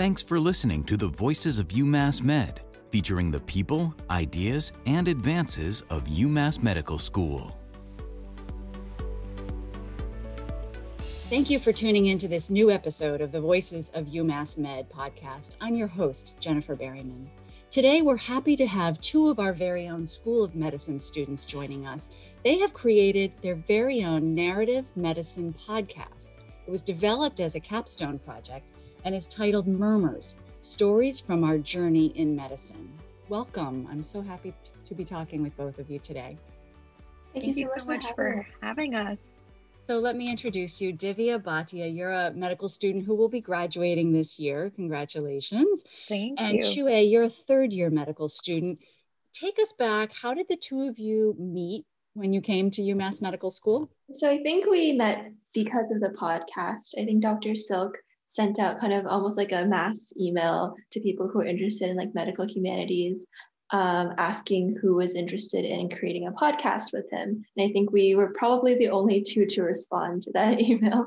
Thanks for listening to the Voices of UMass Med, featuring the people, ideas, and advances of UMass Medical School. Thank you for tuning into this new episode of the Voices of UMass Med podcast. I'm your host, Jennifer Berryman. Today, we're happy to have two of our very own School of Medicine students joining us. They have created their very own narrative medicine podcast. It was developed as a capstone project and is titled Murmurs Stories from Our Journey in Medicine. Welcome. I'm so happy to be talking with both of you today. Thank, Thank you so much, for, for having us. So let me introduce you, Divya Bhatia. You're a medical student who will be graduating this year. Congratulations. Thank and you. And Chue, you're a third year medical student. Take us back. How did the two of you meet when you came to UMass Medical School? So I think we met because of the podcast. I think Dr. Silk sent out kind of almost like a mass email to people who are interested in like medical humanities um, asking who was interested in creating a podcast with him. And I think we were probably the only two to respond to that email.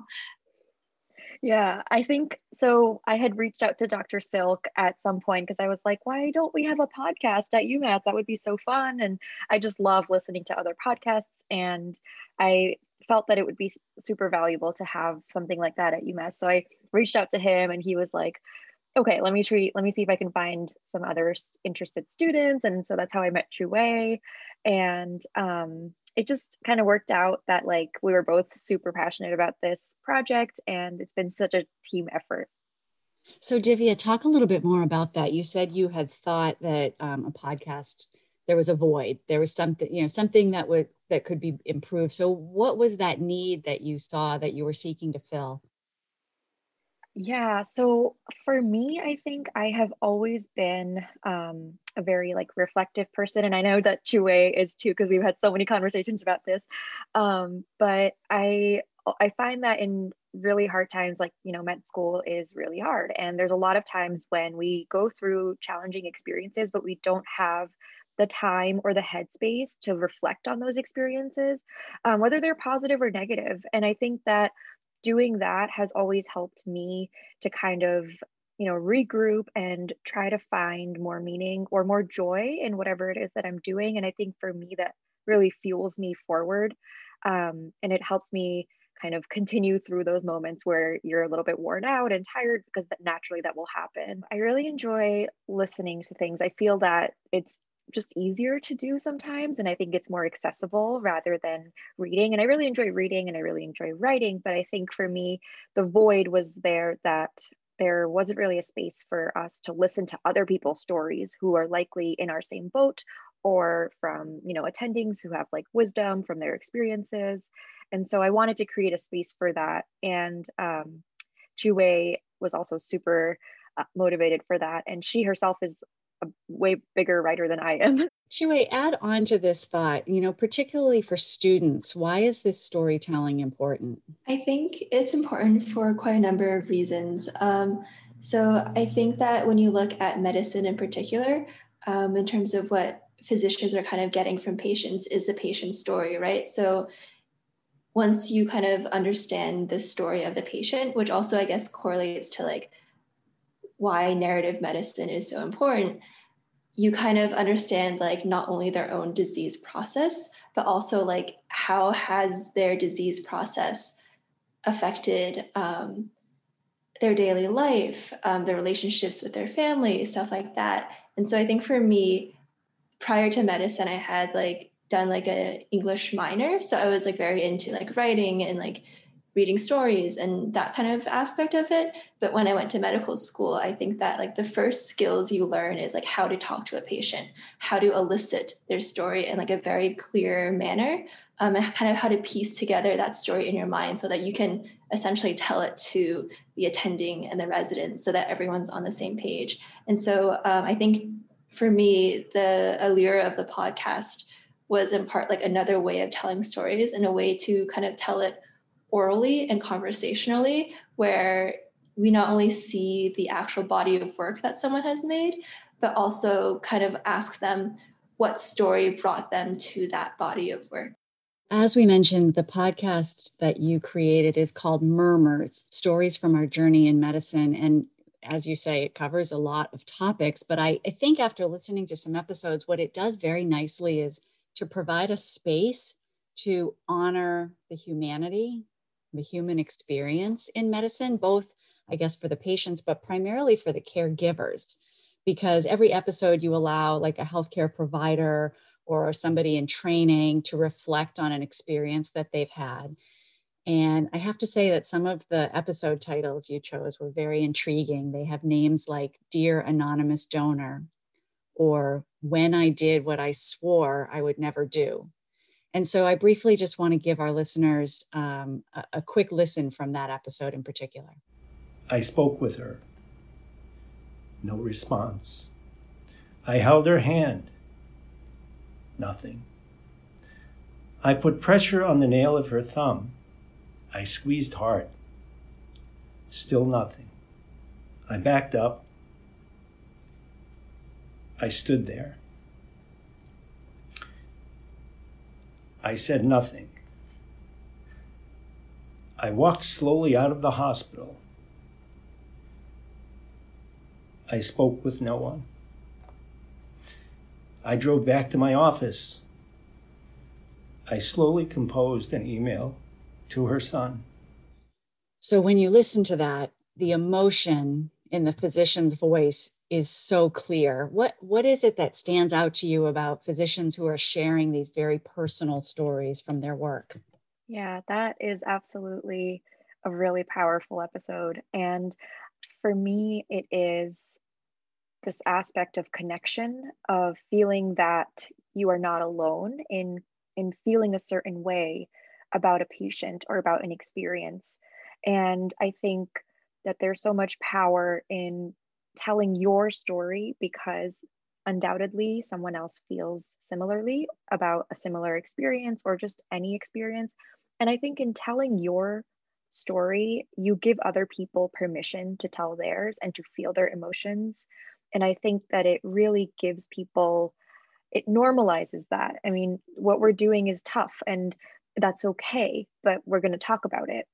Yeah, I think so. I had reached out to Dr. Silk at some point because I was like, why don't we have a podcast at UMass? That would be so fun. And I just love listening to other podcasts. And I felt that it would be super valuable to have something like that at UMass. So I reached out to him and he was like, okay, let me treat, let me see if I can find some other interested students. And so that's how I met Chue. And um, it just kind of worked out that like we were both super passionate about this project and it's been such a team effort. So Divya, talk a little bit more about that. You said you had thought that um, a podcast, there was a void, there was something, you know, something that would, that could be improved. So what was that need that you saw that you were seeking to fill? Yeah, so for me, I think I have always been um, a very like reflective person, and I know that Chue is too because we've had so many conversations about this. Um, but I I find that in really hard times, like you know, med school is really hard, and there's a lot of times when we go through challenging experiences, but we don't have the time or the headspace to reflect on those experiences, um, whether they're positive or negative. And I think that doing that has always helped me to kind of you know regroup and try to find more meaning or more joy in whatever it is that i'm doing. And i think for me that really fuels me forward um, and it helps me kind of continue through those moments where you're a little bit worn out and tired because that naturally that will happen. I really enjoy listening to things. I feel that it's just easier to do sometimes and i think it's more accessible rather than reading and i really enjoy reading and i really enjoy writing but i think for me the void was there that there wasn't really a space for us to listen to other people's stories who are likely in our same boat or from you know attendings who have like wisdom from their experiences and so i wanted to create a space for that and um, Chue was also super uh, motivated for that and she herself is a way bigger writer than I am. Chue, add on to this thought, you know, particularly for students, why is this storytelling important? I think it's important for quite a number of reasons. Um, so I think that when you look at medicine in particular, um, in terms of what physicians are kind of getting from patients, is the patient's story, right? So once you kind of understand the story of the patient, which also I guess correlates to like why narrative medicine is so important, you kind of understand like not only their own disease process, but also like how has their disease process affected um, their daily life, um, their relationships with their family, stuff like that. And so I think for me, prior to medicine, I had like done like a English minor, so I was like very into like writing and like reading stories and that kind of aspect of it. But when i went to medical school i think that like the first skills you learn is like how to talk to a patient how to elicit their story in like a very clear manner um, and kind of how to piece together that story in your mind so that you can essentially tell it to the attending and the residents so that everyone's on the same page. And so um, i think for me the allure of the podcast was in part like another way of telling stories and a way to kind of tell it orally and conversationally, where we not only see the actual body of work that someone has made, but also kind of ask them what story brought them to that body of work. As we mentioned, the podcast that you created is called Murmurs Stories from Our Journey in Medicine. And as you say, it covers a lot of topics. But I, I think after listening to some episodes, what it does very nicely is to provide a space to honor the humanity, the human experience in medicine, both, I guess, for the patients, but primarily for the caregivers. Because every episode you allow like a healthcare provider or somebody in training to reflect on an experience that they've had. And I have to say that some of the episode titles you chose were very intriguing. They have names like Dear Anonymous Donor or When I Did What I Swore I Would Never Do. And so I briefly just want to give our listeners um, a, a quick listen from that episode in particular. I spoke with her. No response. I held her hand. Nothing. I put pressure on the nail of her thumb. I squeezed hard. Still nothing. I backed up. I stood there. I said nothing. I walked slowly out of the hospital. I spoke with no one. I drove back to my office. I slowly composed an email to her son. So when you listen to that, the emotion in the physician's voice is so clear. What what is it that stands out to you about physicians who are sharing these very personal stories from their work? Yeah, that is absolutely a really powerful episode and for me it is this aspect of connection of feeling that you are not alone in in feeling a certain way about a patient or about an experience and i think that there's so much power in telling your story because undoubtedly someone else feels similarly about a similar experience or just any experience and i think in telling your story you give other people permission to tell theirs and to feel their emotions and I think that it really gives people, it normalizes that. I mean, what we're doing is tough and that's okay, but we're going to talk about it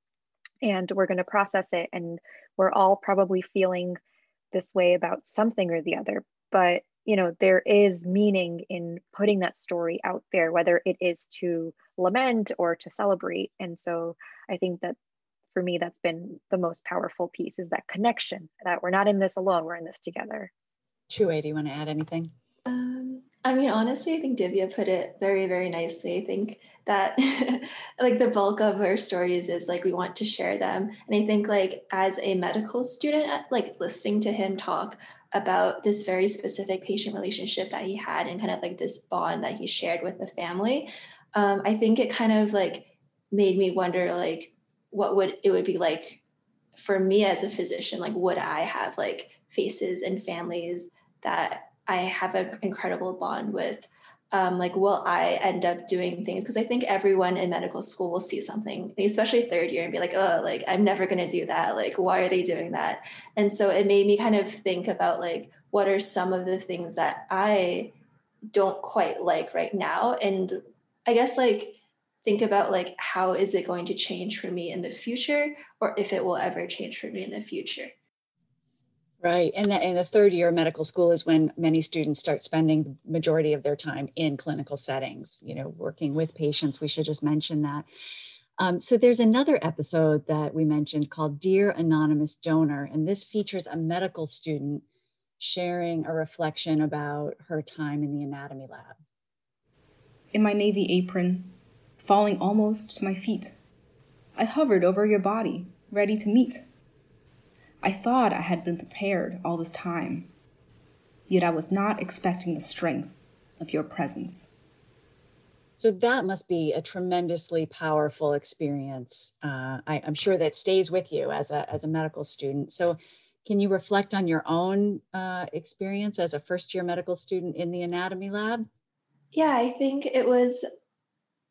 and we're going to process it. And we're all probably feeling this way about something or the other. But, you know, there is meaning in putting that story out there, whether it is to lament or to celebrate. And so I think that for me, that's been the most powerful piece is that connection that we're not in this alone, we're in this together. Chue, do you want to add anything? Um, I mean, honestly, I think Divya put it very, very nicely. I think that like the bulk of our stories is like we want to share them. And I think like as a medical student, uh, like listening to him talk about this very specific patient relationship that he had and kind of like this bond that he shared with the family, um, I think it kind of like made me wonder like what would it would be like for me as a physician, like would I have like faces and families that I have an incredible bond with. Um, like, will I end up doing things? Because I think everyone in medical school will see something, especially third year, and be like, oh, like, I'm never going to do that. Like, why are they doing that? And so it made me kind of think about, like, what are some of the things that I don't quite like right now? And I guess, like, think about, like, how is it going to change for me in the future, or if it will ever change for me in the future. Right. And, that, and the third year of medical school is when many students start spending the majority of their time in clinical settings, you know, working with patients. We should just mention that. Um, so there's another episode that we mentioned called Dear Anonymous Donor, and this features a medical student sharing a reflection about her time in the anatomy lab. In my navy apron, falling almost to my feet, I hovered over your body, ready to meet. I thought I had been prepared all this time, yet I was not expecting the strength of your presence. So that must be a tremendously powerful experience. Uh, I, am sure that stays with you as a as a medical student. So, can you reflect on your own uh, experience as a first year medical student in the anatomy lab? Yeah, I think it was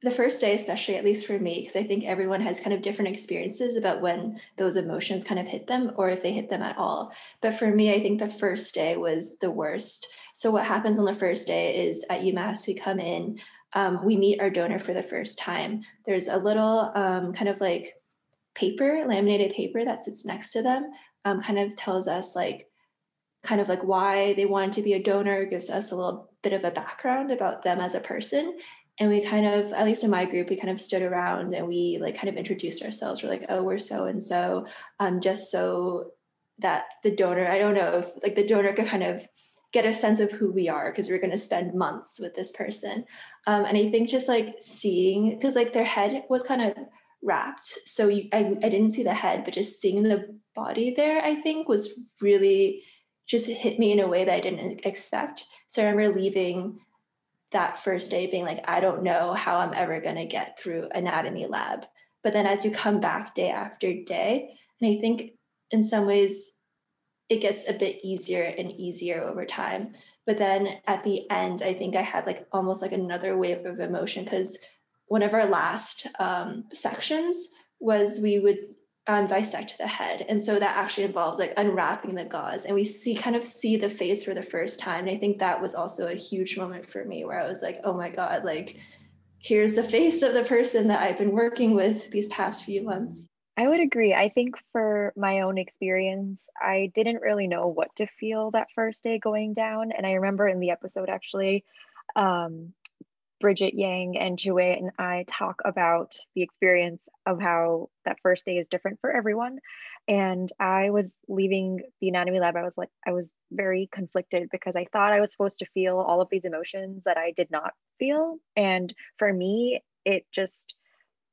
the first day, especially at least for me, because I think everyone has kind of different experiences about when those emotions kind of hit them or if they hit them at all. But for me, I think the first day was the worst. So, what happens on the first day is at UMass, we come in, um, we meet our donor for the first time. There's a little um, kind of like paper, laminated paper that sits next to them, um, kind of tells us like kind of like why they wanted to be a donor, gives us a little bit of a background about them as a person. And we kind of, at least in my group, we kind of stood around and we like kind of introduced ourselves. We're like, oh, we're so and so, um, just so that the donor, I don't know if like the donor could kind of get a sense of who we are because we're going to spend months with this person. Um, and I think just like seeing, because like their head was kind of wrapped. So you, I, I didn't see the head, but just seeing the body there, I think was really just hit me in a way that I didn't expect. So I remember leaving that first day being like, I don't know how I'm ever going to get through anatomy lab. But then as you come back day after day, and I think in some ways it gets a bit easier and easier over time. But then at the end, I think I had like almost like another wave of emotion because one of our last um, sections was we would um, dissect the head. And so that actually involves like unwrapping the gauze and we see kind of see the face for the first time. And I think that was also a huge moment for me where I was like, oh my God, like here's the face of the person that I've been working with these past few months. I would agree. I think for my own experience, I didn't really know what to feel that first day going down. And I remember in the episode actually, um, Bridget Yang and Chue and I talk about the experience of how that first day is different for everyone. And I was leaving the anatomy lab. I was like, I was very conflicted because I thought I was supposed to feel all of these emotions that I did not feel. And for me, it just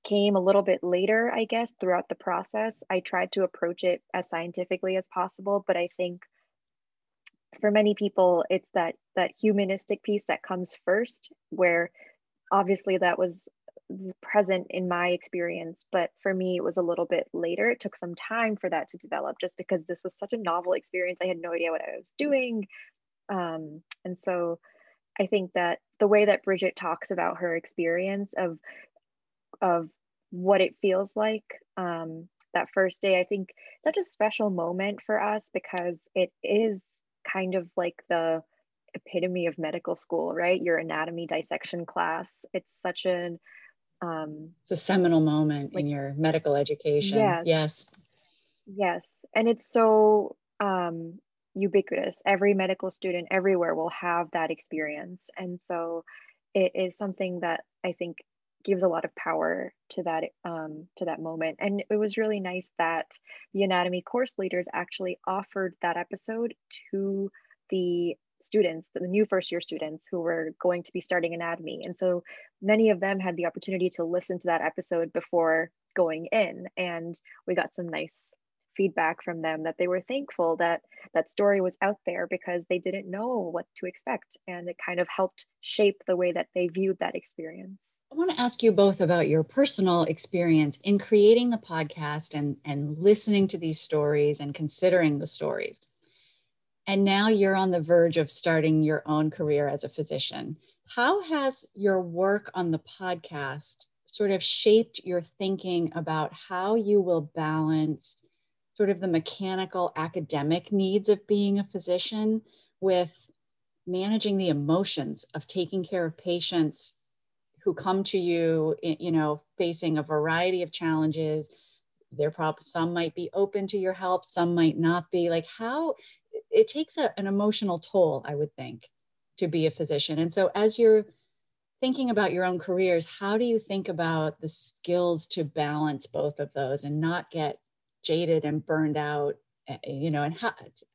came a little bit later, I guess, throughout the process. I tried to approach it as scientifically as possible, but I think for many people it's that that humanistic piece that comes first where obviously that was present in my experience but for me it was a little bit later. It took some time for that to develop just because this was such a novel experience. I had no idea what i was doing. Um, and so i think that the way that bridget talks about her experience of of what it feels like um, that first day i think such a special moment for us because it is kind of like the epitome of medical school, right? Your anatomy dissection class. It's such an um it's a seminal moment like, in your medical education. Yes. Yes. Yes. And it's so um ubiquitous. Every medical student everywhere will have that experience. And so it is something that I think gives a lot of power to that um, to that moment. And it was really nice that the anatomy course leaders actually offered that episode to the students, the new first year students who were going to be starting anatomy. And so many of them had the opportunity to listen to that episode before going in. And we got some nice feedback from them that they were thankful that that story was out there because they didn't know what to expect. And it kind of helped shape the way that they viewed that experience. I want to ask you both about your personal experience in creating the podcast and, and listening to these stories and considering the stories. And now you're on the verge of starting your own career as a physician. How has your work on the podcast sort of shaped your thinking about how you will balance sort of the mechanical academic needs of being a physician with managing the emotions of taking care of patients who come to you, you know, facing a variety of challenges. There probably some might be open to your help, some might not be. Like how it takes a, an emotional toll, I would think, to be a physician. And so as you're thinking about your own careers, how do you think about the skills to balance both of those and not get jaded and burned out? Eh, you know, and how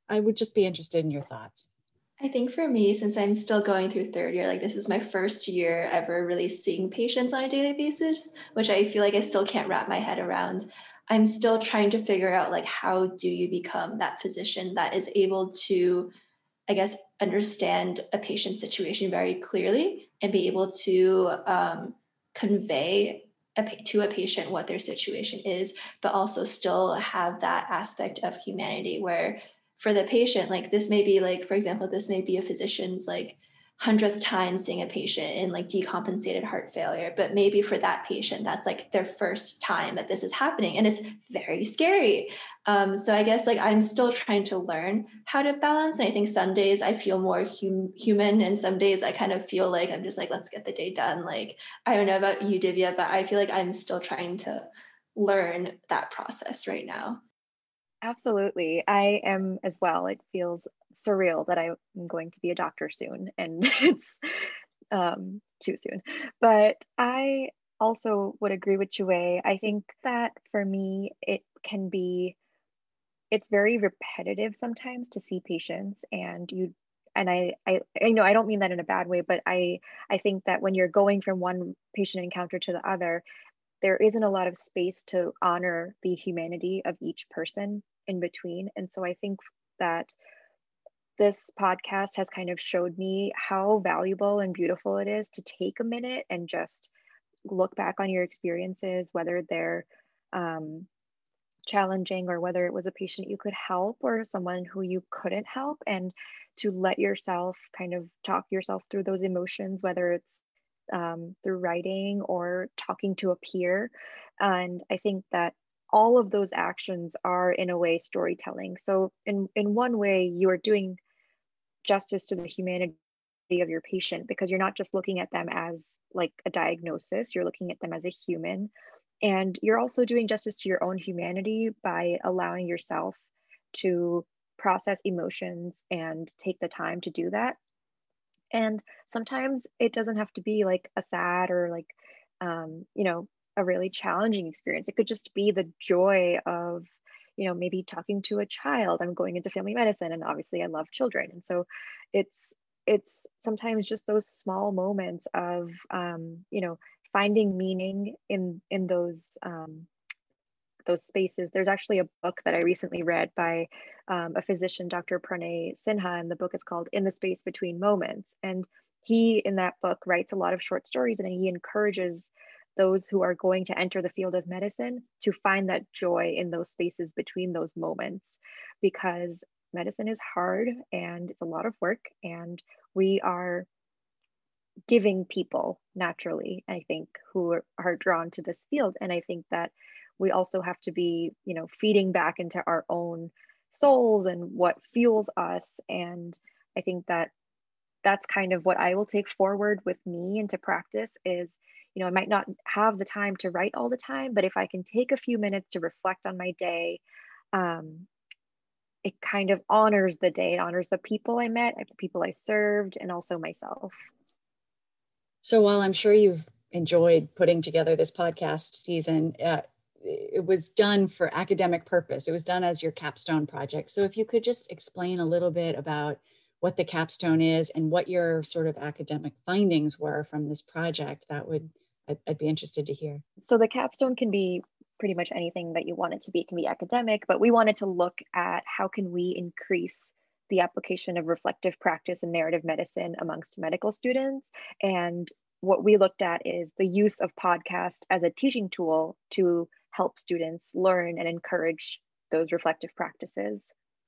I would just be interested in your thoughts. I think for me, since I'm still going through third year, like this is my first year ever really seeing patients on a daily basis, which I feel like I still can't wrap my head around. I'm still trying to figure out like how do you become that physician that is able to, I guess, understand a patient's situation very clearly and be able to um, convey a, to a patient what their situation is, but also still have that aspect of humanity where for the patient like this may be like for example this may be a physician's like hundredth time seeing a patient in like decompensated heart failure but maybe for that patient that's like their first time that this is happening and it's very scary um, so i guess like i'm still trying to learn how to balance and i think some days i feel more hum- human and some days i kind of feel like i'm just like let's get the day done like i don't know about you divya but i feel like i'm still trying to learn that process right now. Absolutely. I am as well. It feels surreal that I'm going to be a doctor soon and it's um, too soon. But I also would agree with Chue. I think that for me, it can be, it's very repetitive sometimes to see patients and you and I, I I know I don't mean that in a bad way, but I I think that when you're going from one patient encounter to the other, there isn't a lot of space to honor the humanity of each person in between. And so I think that this podcast has kind of showed me how valuable and beautiful it is to take a minute and just look back on your experiences, whether they're um, challenging or whether it was a patient you could help or someone who you couldn't help, and to let yourself kind of talk yourself through those emotions, whether it's um, through writing or talking to a peer. And I think that all of those actions are in a way storytelling. So in, in one way, you are doing justice to the humanity of your patient because you're not just looking at them as like a diagnosis, you're looking at them as a human. And you're also doing justice to your own humanity by allowing yourself to process emotions and take the time to do that. And sometimes it doesn't have to be like a sad or like, um, you know, a really challenging experience. It could just be the joy of, you know, maybe talking to a child. I'm going into family medicine and obviously I love children. And so it's it's sometimes just those small moments of um, you know finding meaning in in those um, those spaces. There's actually a book that I recently read by um, a physician, Dr. Pranay Sinha, and the book is called In the Space Between Moments. And he, in that book, writes a lot of short stories and he encourages those who are going to enter the field of medicine to find that joy in those spaces between those moments because medicine is hard and it's a lot of work and we are giving people naturally i think who are, are drawn to this field and i think that we also have to be you know feeding back into our own souls and what fuels us and i think that that's kind of what i will take forward with me into practice is you know, I might not have the time to write all the time, but if I can take a few minutes to reflect on my day, um, it kind of honors the day. It honors the people I met, the people I served, and also myself. So while I'm sure you've enjoyed putting together this podcast season, uh, it was done for academic purpose. It was done as your capstone project. So if you could just explain a little bit about what the capstone is and what your sort of academic findings were from this project, that would I'd, I'd be interested to hear. So the capstone can be pretty much anything that you want it to be. It can be academic, but we wanted to look at how can we increase the application of reflective practice and narrative medicine amongst medical students. And what we looked at is the use of podcast as a teaching tool to help students learn and encourage those reflective practices.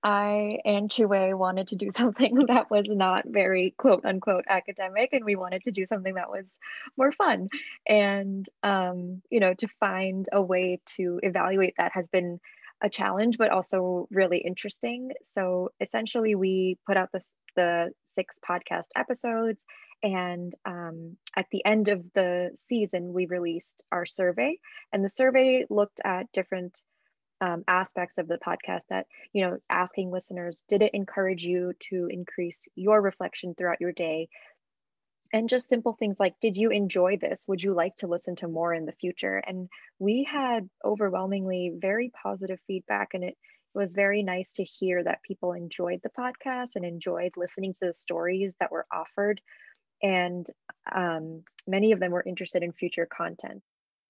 I and Chue wanted to do something that was not very quote unquote academic, and we wanted to do something that was more fun. And, um, you know, to find a way to evaluate that has been a challenge, but also really interesting. So essentially, we put out the six podcast episodes. And um, at the end of the season, we released our survey. And the survey looked at different um, aspects of the podcast that you know asking listeners did it encourage you to increase your reflection throughout your day and just simple things like did you enjoy this would you like to listen to more in the future and we had overwhelmingly very positive feedback and it was very nice to hear that people enjoyed the podcast and enjoyed listening to the stories that were offered and um, many of them were interested in future content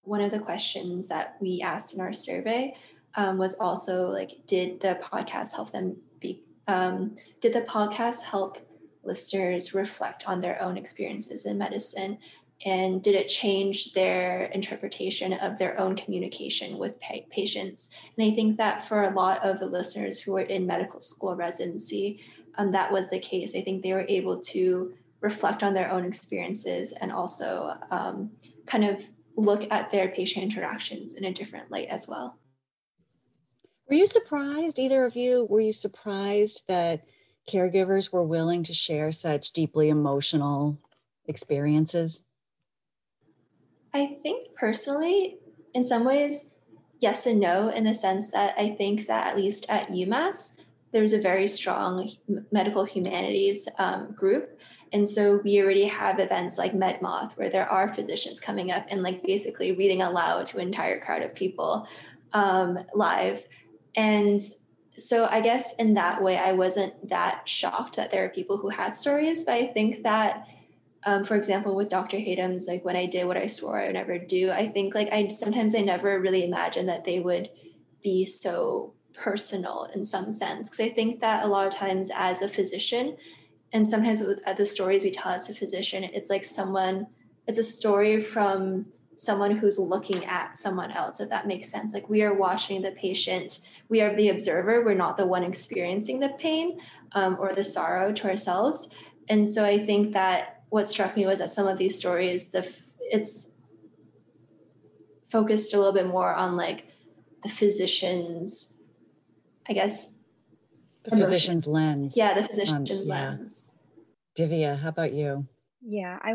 one of the questions that we asked in our survey um, was also like, did the podcast help them be? Um, did the podcast help listeners reflect on their own experiences in medicine? And did it change their interpretation of their own communication with pa- patients? And I think that for a lot of the listeners who were in medical school residency, um, that was the case. I think they were able to reflect on their own experiences and also um, kind of look at their patient interactions in a different light as well. Were you surprised, either of you, were you surprised that caregivers were willing to share such deeply emotional experiences? I think personally, in some ways, yes and no in the sense that I think that at least at UMass, there's a very strong medical humanities um, group. And so we already have events like MedMoth where there are physicians coming up and like basically reading aloud to an entire crowd of people um, live. And so I guess in that way, I wasn't that shocked that there are people who had stories, but I think that um, for example, with Dr. Hatem's, like when I did what I swore I would never do, I think like I sometimes I never really imagined that they would be so personal in some sense. Because I think that a lot of times as a physician, and sometimes with the stories we tell as a physician, it's like someone, it's a story from someone who's looking at someone else, if that makes sense. Like we are watching the patient, we are the observer, we're not the one experiencing the pain um, or the sorrow to ourselves. And so I think that what struck me was that some of these stories, the it's focused a little bit more on like the physician's, I guess, the physician's lens. Yeah, the physician's um, yeah. lens. Divya, how about you? Yeah, I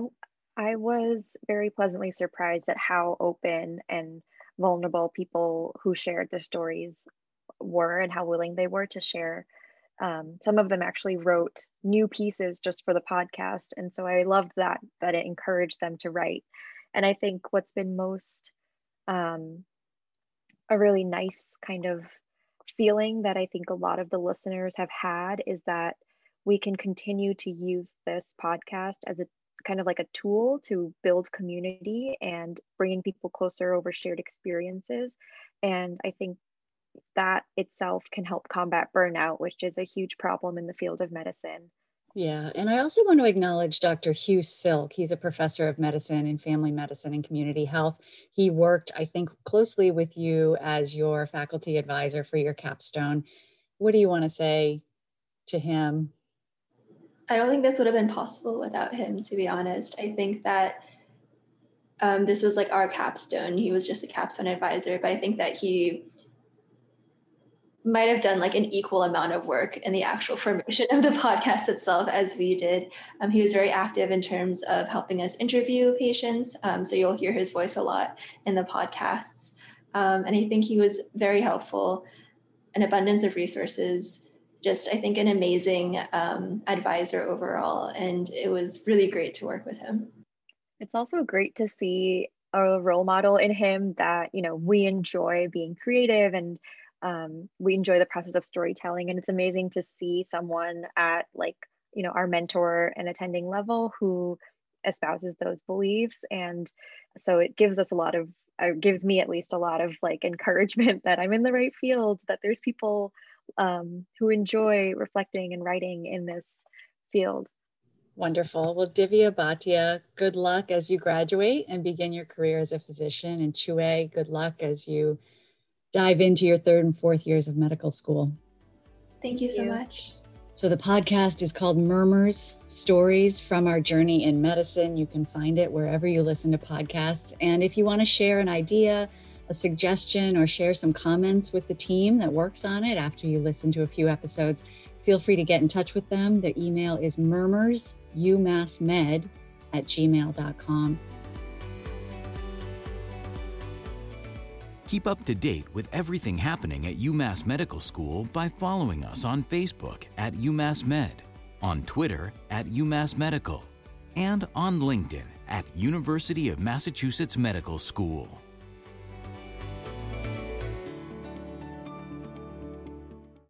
I was very pleasantly surprised at how open and vulnerable people who shared their stories were and how willing they were to share um, some of them actually wrote new pieces just for the podcast and so i loved that that it encouraged them to write and i think what's been most um, a really nice kind of feeling that i think a lot of the listeners have had is that we can continue to use this podcast as a kind of like a tool to build community and bringing people closer over shared experiences and i think that itself can help combat burnout, which is a huge problem in the field of medicine. Yeah, and I also want to acknowledge Dr. Hugh Silk. He's a professor of medicine and family medicine and community health. He worked, I think, closely with you as your faculty advisor for your capstone. What do you want to say to him? I don't think this would have been possible without him, to be honest. I think that um, this was like our capstone. He was just a capstone advisor, but I think that he might have done like an equal amount of work in the actual formation of the podcast itself as we did. Um, he was very active in terms of helping us interview patients. Um, so you'll hear his voice a lot in the podcasts. Um, and I think he was very helpful, an abundance of resources, just I think an amazing um, advisor overall. And it was really great to work with him. It's also great to see a role model in him that, you know, we enjoy being creative and um, we enjoy the process of storytelling and it's amazing to see someone at like you know our mentor and attending level who espouses those beliefs and so it gives us a lot of uh, gives me at least a lot of like encouragement that i'm in the right field that there's people um, who enjoy reflecting and writing in this field Wonderful. Well, Divya Bhatia, good luck as you graduate and begin your career as a physician. And Chue, good luck as you dive into your third and fourth years of medical school. Thank you so much. So, the podcast is called Murmurs Stories from Our Journey in Medicine. You can find it wherever you listen to podcasts. And if you want to share an idea, a suggestion, or share some comments with the team that works on it after you listen to a few episodes, feel free to get in touch with them. Their email is murmursumassmed at gmail.com. Keep up to date with everything happening at UMass Medical School by following us on Facebook at UMass Med, on Twitter at UMass Medical, and on LinkedIn at University of Massachusetts Medical School.